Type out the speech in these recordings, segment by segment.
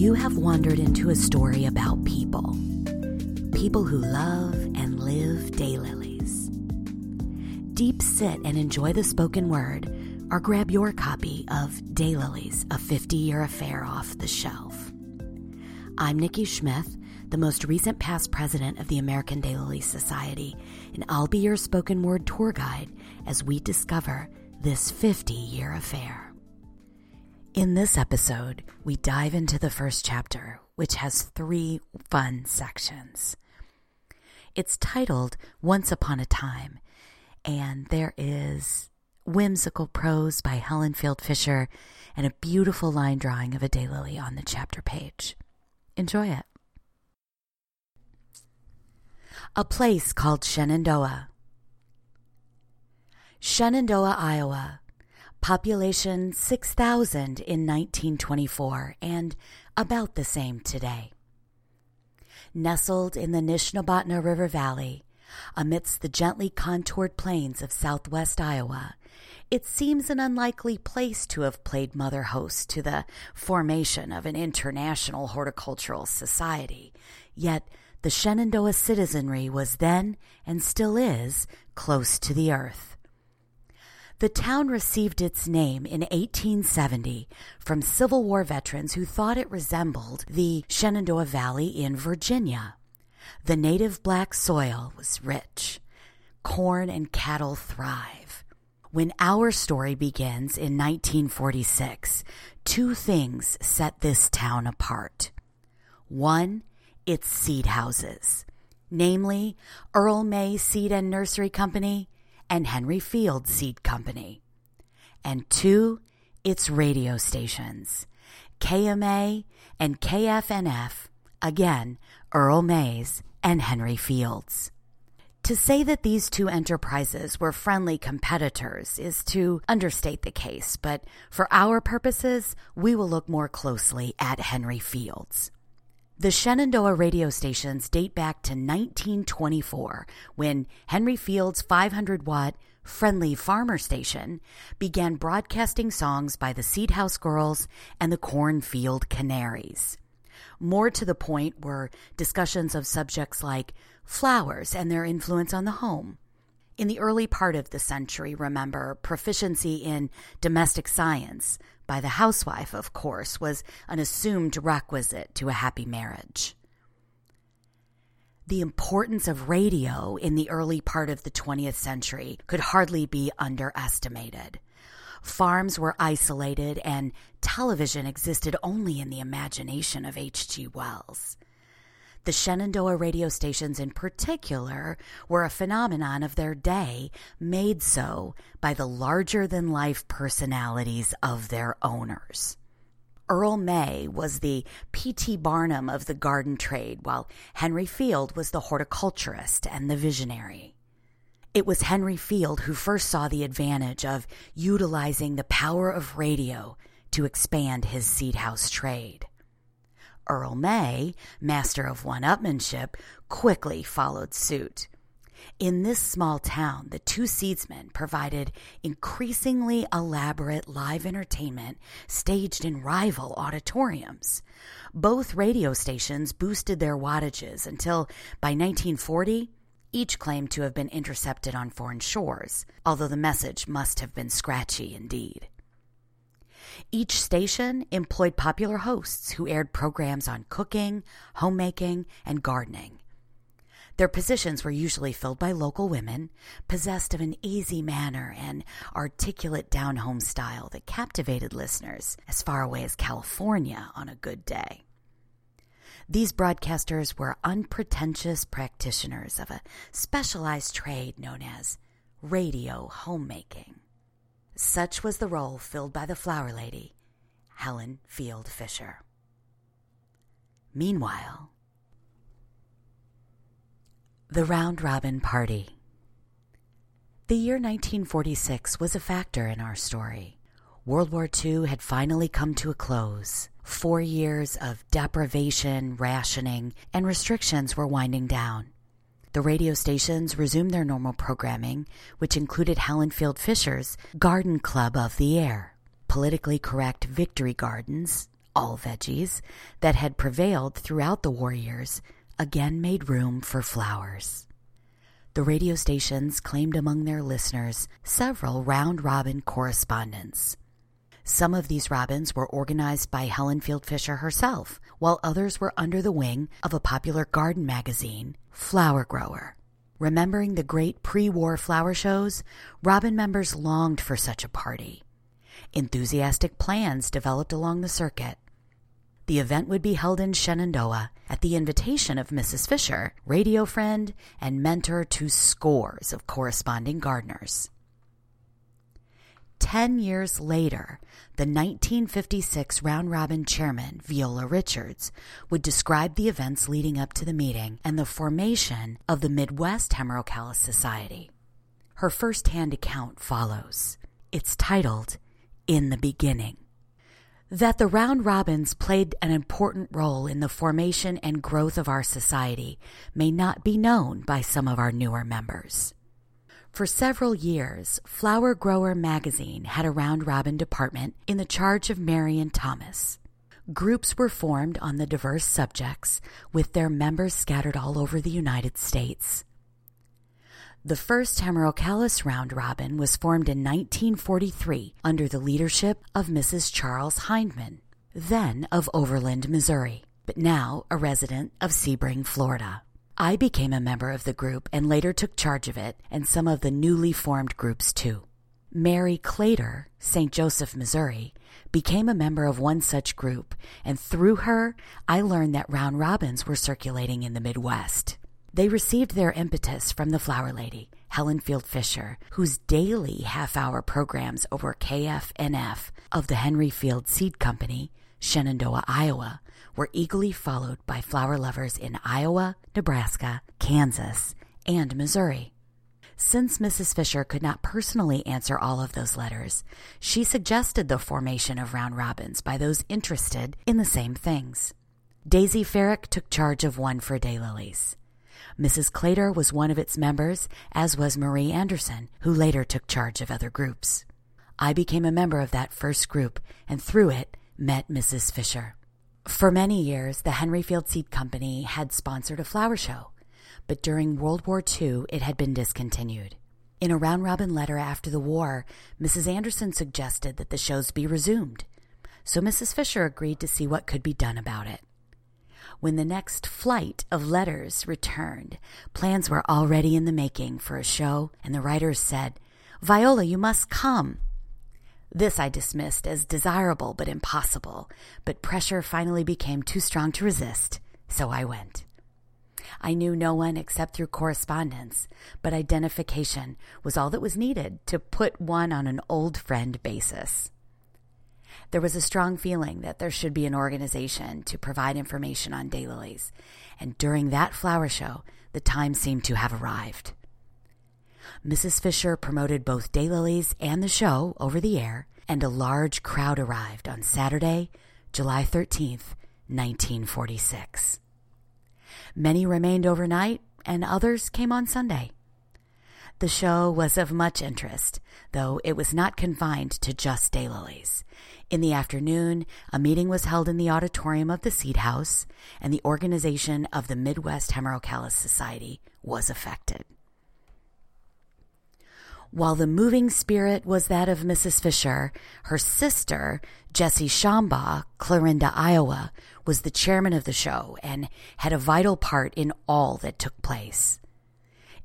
You have wandered into a story about people. People who love and live daylilies. Deep sit and enjoy the spoken word, or grab your copy of Daylilies, a 50 year affair off the shelf. I'm Nikki Schmith, the most recent past president of the American Daylily Society, and I'll be your spoken word tour guide as we discover this 50 year affair. In this episode, we dive into the first chapter, which has three fun sections. It's titled Once Upon a Time, and there is whimsical prose by Helen Field Fischer and a beautiful line drawing of a daylily on the chapter page. Enjoy it. A place called Shenandoah. Shenandoah, Iowa population 6,000 in 1924 and about the same today. Nestled in the Nishnabotna River Valley, amidst the gently contoured plains of southwest Iowa, it seems an unlikely place to have played mother host to the formation of an international horticultural society. Yet the Shenandoah citizenry was then, and still is, close to the earth. The town received its name in 1870 from Civil War veterans who thought it resembled the Shenandoah Valley in Virginia. The native black soil was rich. Corn and cattle thrive. When our story begins in 1946, two things set this town apart. One, its seed houses, namely Earl May Seed and Nursery Company and Henry Field Seed Company. And two, its radio stations, KMA and KFNF, again, Earl Mays and Henry Fields. To say that these two enterprises were friendly competitors is to understate the case, but for our purposes, we will look more closely at Henry Fields. The Shenandoah radio stations date back to 1924 when Henry Field's 500 watt Friendly Farmer Station began broadcasting songs by the Seed House Girls and the Cornfield Canaries. More to the point were discussions of subjects like flowers and their influence on the home. In the early part of the century, remember, proficiency in domestic science by the housewife, of course, was an assumed requisite to a happy marriage. The importance of radio in the early part of the 20th century could hardly be underestimated. Farms were isolated and television existed only in the imagination of H.G. Wells. The Shenandoah radio stations, in particular, were a phenomenon of their day, made so by the larger than life personalities of their owners. Earl May was the P.T. Barnum of the garden trade, while Henry Field was the horticulturist and the visionary. It was Henry Field who first saw the advantage of utilizing the power of radio to expand his seed house trade. Earl May, master of one upmanship, quickly followed suit. In this small town, the two seedsmen provided increasingly elaborate live entertainment staged in rival auditoriums. Both radio stations boosted their wattages until, by 1940, each claimed to have been intercepted on foreign shores, although the message must have been scratchy indeed. Each station employed popular hosts who aired programs on cooking, homemaking, and gardening. Their positions were usually filled by local women, possessed of an easy manner and articulate down home style that captivated listeners as far away as California on a good day. These broadcasters were unpretentious practitioners of a specialized trade known as radio homemaking. Such was the role filled by the flower lady, Helen Field Fischer. Meanwhile, the Round Robin Party. The year 1946 was a factor in our story. World War II had finally come to a close. Four years of deprivation, rationing, and restrictions were winding down. The radio stations resumed their normal programming, which included Helen Field Fischer's Garden Club of the Air, politically correct victory gardens, all veggies, that had prevailed throughout the war years again made room for flowers. The radio stations claimed among their listeners several round robin correspondents. Some of these robins were organized by Helen Field Fischer herself, while others were under the wing of a popular garden magazine, Flower Grower. Remembering the great pre war flower shows, Robin members longed for such a party. Enthusiastic plans developed along the circuit. The event would be held in Shenandoah at the invitation of Mrs. Fischer, radio friend and mentor to scores of corresponding gardeners. Ten years later, the 1956 Round Robin chairman, Viola Richards, would describe the events leading up to the meeting and the formation of the Midwest Hemerocallis Society. Her first hand account follows. It's titled, In the Beginning. That the Round Robins played an important role in the formation and growth of our society may not be known by some of our newer members. For several years, Flower Grower magazine had a round robin department in the charge of Marion Thomas. Groups were formed on the diverse subjects, with their members scattered all over the United States. The first Hemerocallis round robin was formed in 1943 under the leadership of Mrs. Charles Hindman, then of Overland, Missouri, but now a resident of Sebring, Florida. I became a member of the group and later took charge of it and some of the newly formed groups too. Mary Clater, St. Joseph, Missouri, became a member of one such group, and through her, I learned that round robins were circulating in the Midwest. They received their impetus from the Flower Lady, Helen Field Fischer, whose daily half hour programs over KFNF of the Henry Field Seed Company, Shenandoah, Iowa, were eagerly followed by flower lovers in Iowa, Nebraska, Kansas, and Missouri. Since Mrs. Fischer could not personally answer all of those letters, she suggested the formation of round robins by those interested in the same things. Daisy Farrick took charge of one for daylilies. Mrs. Clater was one of its members, as was Marie Anderson, who later took charge of other groups. I became a member of that first group and through it met Mrs. Fischer. For many years, the Henry Field Seed Company had sponsored a flower show, but during World War II, it had been discontinued. In a round robin letter after the war, Mrs. Anderson suggested that the shows be resumed, so Mrs. Fischer agreed to see what could be done about it. When the next flight of letters returned, plans were already in the making for a show, and the writers said, Viola, you must come. This I dismissed as desirable but impossible, but pressure finally became too strong to resist, so I went. I knew no one except through correspondence, but identification was all that was needed to put one on an old friend basis. There was a strong feeling that there should be an organization to provide information on daylilies, and during that flower show, the time seemed to have arrived. Mrs. Fischer promoted both daylilies and the show over the air, and a large crowd arrived on Saturday, July 13th, 1946. Many remained overnight, and others came on Sunday. The show was of much interest, though it was not confined to just daylilies. In the afternoon, a meeting was held in the auditorium of the Seed House, and the organization of the Midwest Hemerocallis Society was effected. While the moving spirit was that of Mrs. Fischer, her sister, Jessie Shambaugh, Clarinda, Iowa, was the chairman of the show and had a vital part in all that took place.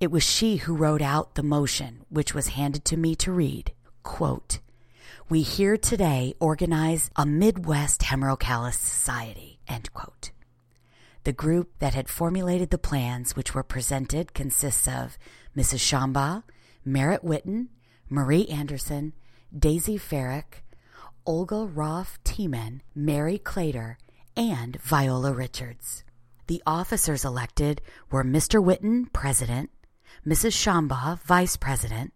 It was she who wrote out the motion, which was handed to me to read. Quote, we here today organize a Midwest Hemerocallis Society. End quote. The group that had formulated the plans which were presented consists of Mrs. Shambaugh, Merritt Witten, Marie Anderson, Daisy Farrick, Olga Roth Tiemann, Mary Clater, and Viola Richards. The officers elected were Mr. Witten, President, Mrs. Shambaugh, Vice President,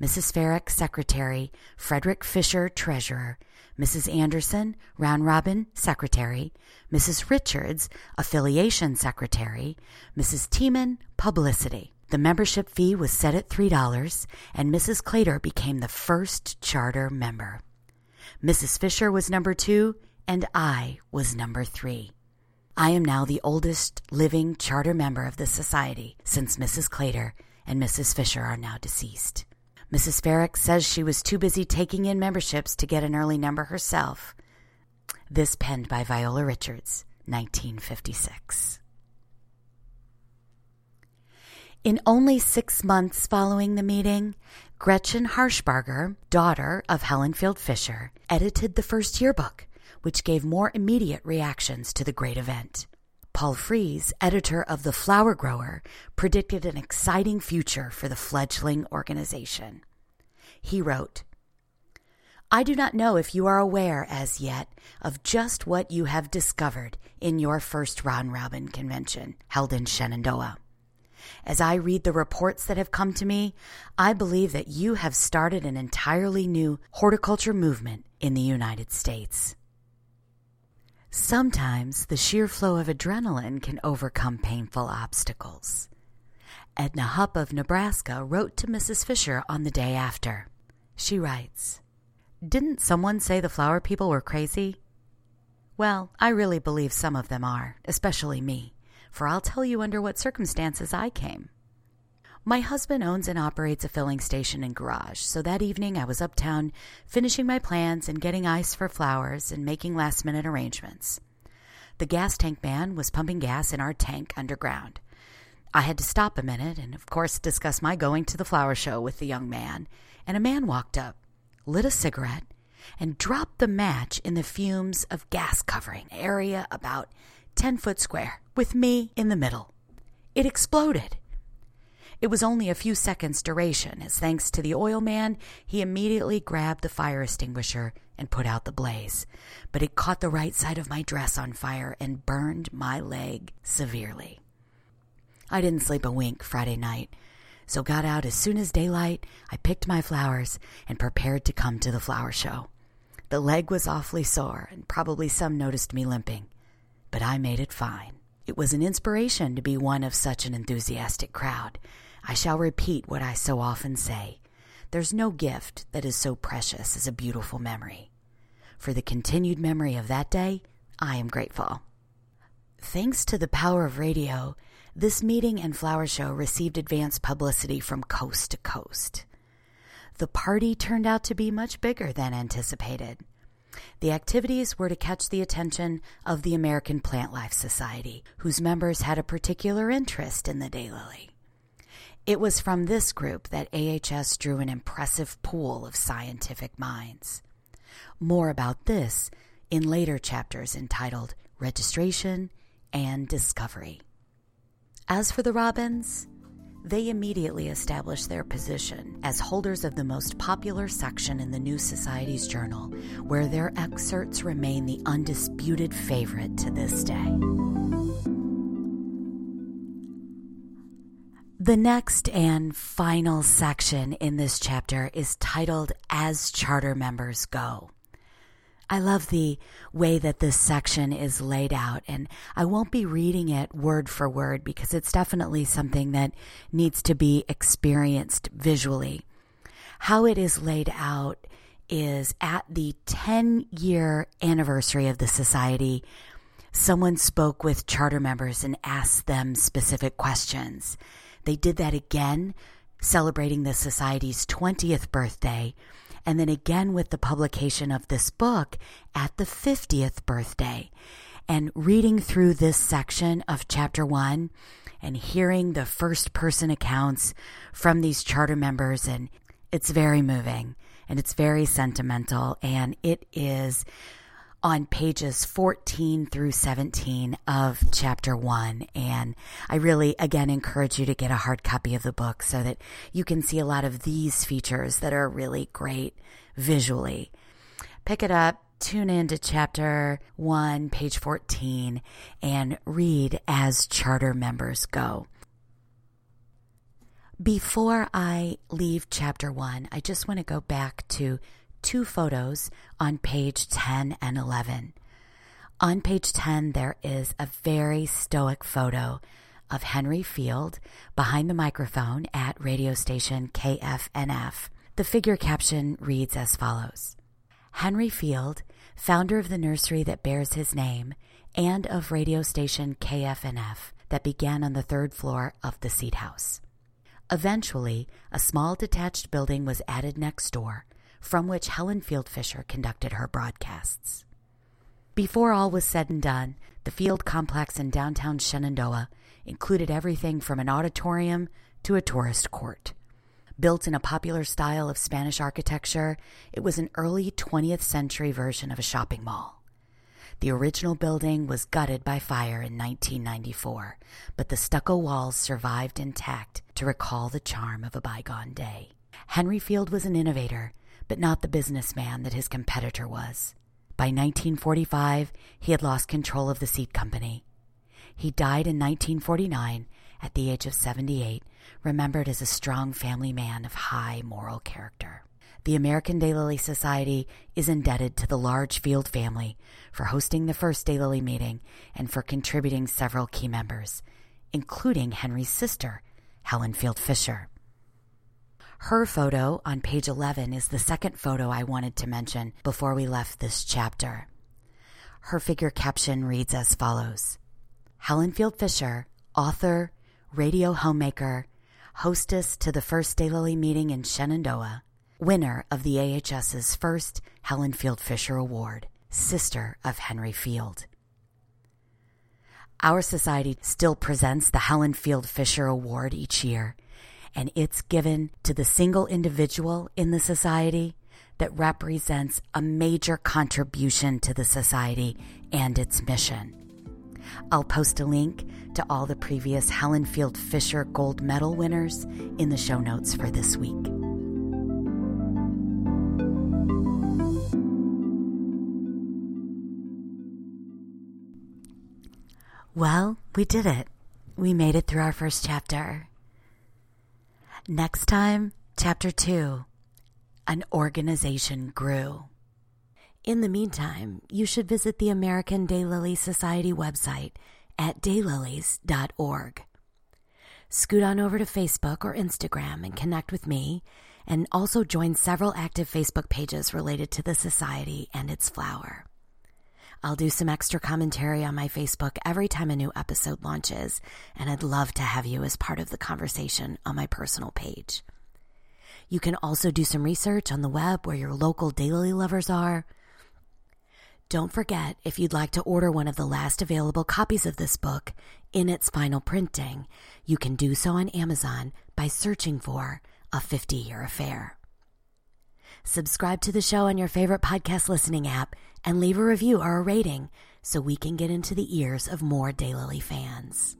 Mrs. Farrick, Secretary, Frederick Fisher, Treasurer, Mrs. Anderson, Round Robin, Secretary, Mrs. Richards, Affiliation Secretary, Mrs. Tiemann, Publicity. The membership fee was set at $3, and Mrs. Clater became the first charter member. Mrs. Fischer was number two, and I was number three. I am now the oldest living charter member of the society since Mrs. Clater and Mrs. Fischer are now deceased. Mrs. Farrick says she was too busy taking in memberships to get an early number herself. This penned by Viola Richards, 1956. In only six months following the meeting, Gretchen Harshbarger, daughter of Helen Field Fischer, edited the first yearbook, which gave more immediate reactions to the great event. Paul Fries, editor of The Flower Grower, predicted an exciting future for the fledgling organization. He wrote, I do not know if you are aware as yet of just what you have discovered in your first round robin convention held in Shenandoah. As I read the reports that have come to me, I believe that you have started an entirely new horticulture movement in the United States. Sometimes the sheer flow of adrenaline can overcome painful obstacles. Edna Hupp of Nebraska wrote to Mrs. Fischer on the day after. She writes, Didn't someone say the flower people were crazy? Well, I really believe some of them are, especially me, for I'll tell you under what circumstances I came. My husband owns and operates a filling station and garage, so that evening I was uptown finishing my plans and getting ice for flowers and making last minute arrangements. The gas tank man was pumping gas in our tank underground. I had to stop a minute and, of course, discuss my going to the flower show with the young man, and a man walked up, lit a cigarette, and dropped the match in the fumes of gas covering area about 10 foot square, with me in the middle. It exploded. It was only a few seconds' duration, as thanks to the oil man, he immediately grabbed the fire extinguisher and put out the blaze. But it caught the right side of my dress on fire and burned my leg severely. I didn't sleep a wink Friday night, so got out as soon as daylight. I picked my flowers and prepared to come to the flower show. The leg was awfully sore, and probably some noticed me limping, but I made it fine. It was an inspiration to be one of such an enthusiastic crowd, I shall repeat what I so often say there's no gift that is so precious as a beautiful memory. For the continued memory of that day, I am grateful. Thanks to the power of radio, this meeting and flower show received advance publicity from coast to coast. The party turned out to be much bigger than anticipated. The activities were to catch the attention of the American Plant Life Society, whose members had a particular interest in the daylily. It was from this group that AHS drew an impressive pool of scientific minds. More about this in later chapters entitled Registration and Discovery. As for the Robins, they immediately established their position as holders of the most popular section in the New Society's journal, where their excerpts remain the undisputed favorite to this day. The next and final section in this chapter is titled As Charter Members Go. I love the way that this section is laid out, and I won't be reading it word for word because it's definitely something that needs to be experienced visually. How it is laid out is at the 10 year anniversary of the society, someone spoke with charter members and asked them specific questions. They did that again, celebrating the Society's 20th birthday, and then again with the publication of this book at the 50th birthday. And reading through this section of chapter one and hearing the first person accounts from these charter members, and it's very moving and it's very sentimental, and it is on pages 14 through 17 of chapter 1. And I really, again, encourage you to get a hard copy of the book so that you can see a lot of these features that are really great visually. Pick it up, tune in to chapter 1, page 14, and read as charter members go. Before I leave chapter 1, I just want to go back to two photos on page 10 and 11. On page 10, there is a very stoic photo of Henry Field behind the microphone at radio station KFNF. The figure caption reads as follows Henry Field, founder of the nursery that bears his name and of radio station KFNF that began on the third floor of the Seed House. Eventually, a small detached building was added next door, from which Helen Field Fischer conducted her broadcasts. Before all was said and done, the field complex in downtown Shenandoah included everything from an auditorium to a tourist court. Built in a popular style of Spanish architecture, it was an early 20th century version of a shopping mall. The original building was gutted by fire in 1994, but the stucco walls survived intact to recall the charm of a bygone day. Henry Field was an innovator, but not the businessman that his competitor was. By 1945, he had lost control of the seed company. He died in 1949 at the age of 78, remembered as a strong family man of high moral character. The American Daylily Society is indebted to the large Field family for hosting the first Daylily meeting and for contributing several key members, including Henry's sister, Helen Field Fischer. Her photo on page 11 is the second photo I wanted to mention before we left this chapter. Her figure caption reads as follows Helen Field Fischer, author, radio homemaker, hostess to the first Daylily meeting in Shenandoah, winner of the AHS's first Helen Field Fischer Award, sister of Henry Field. Our society still presents the Helen Field Fischer Award each year and it's given to the single individual in the society that represents a major contribution to the society and its mission. I'll post a link to all the previous Helen Field Fischer Gold Medal winners in the show notes for this week. Well, we did it. We made it through our first chapter. Next time, Chapter 2 An Organization Grew. In the meantime, you should visit the American Daylily Society website at daylilies.org. Scoot on over to Facebook or Instagram and connect with me, and also join several active Facebook pages related to the Society and its flower. I'll do some extra commentary on my Facebook every time a new episode launches, and I'd love to have you as part of the conversation on my personal page. You can also do some research on the web where your local daylily lovers are. Don't forget, if you'd like to order one of the last available copies of this book in its final printing, you can do so on Amazon by searching for A 50 Year Affair. Subscribe to the show on your favorite podcast listening app and leave a review or a rating so we can get into the ears of more Daylily fans.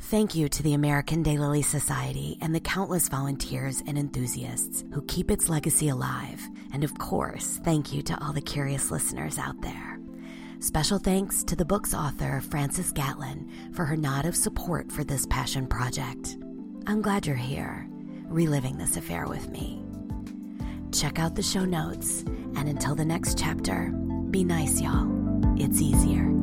Thank you to the American Daylily Society and the countless volunteers and enthusiasts who keep its legacy alive. And of course, thank you to all the curious listeners out there. Special thanks to the book's author, Frances Gatlin, for her nod of support for this passion project. I'm glad you're here, reliving this affair with me. Check out the show notes, and until the next chapter, be nice, y'all. It's easier.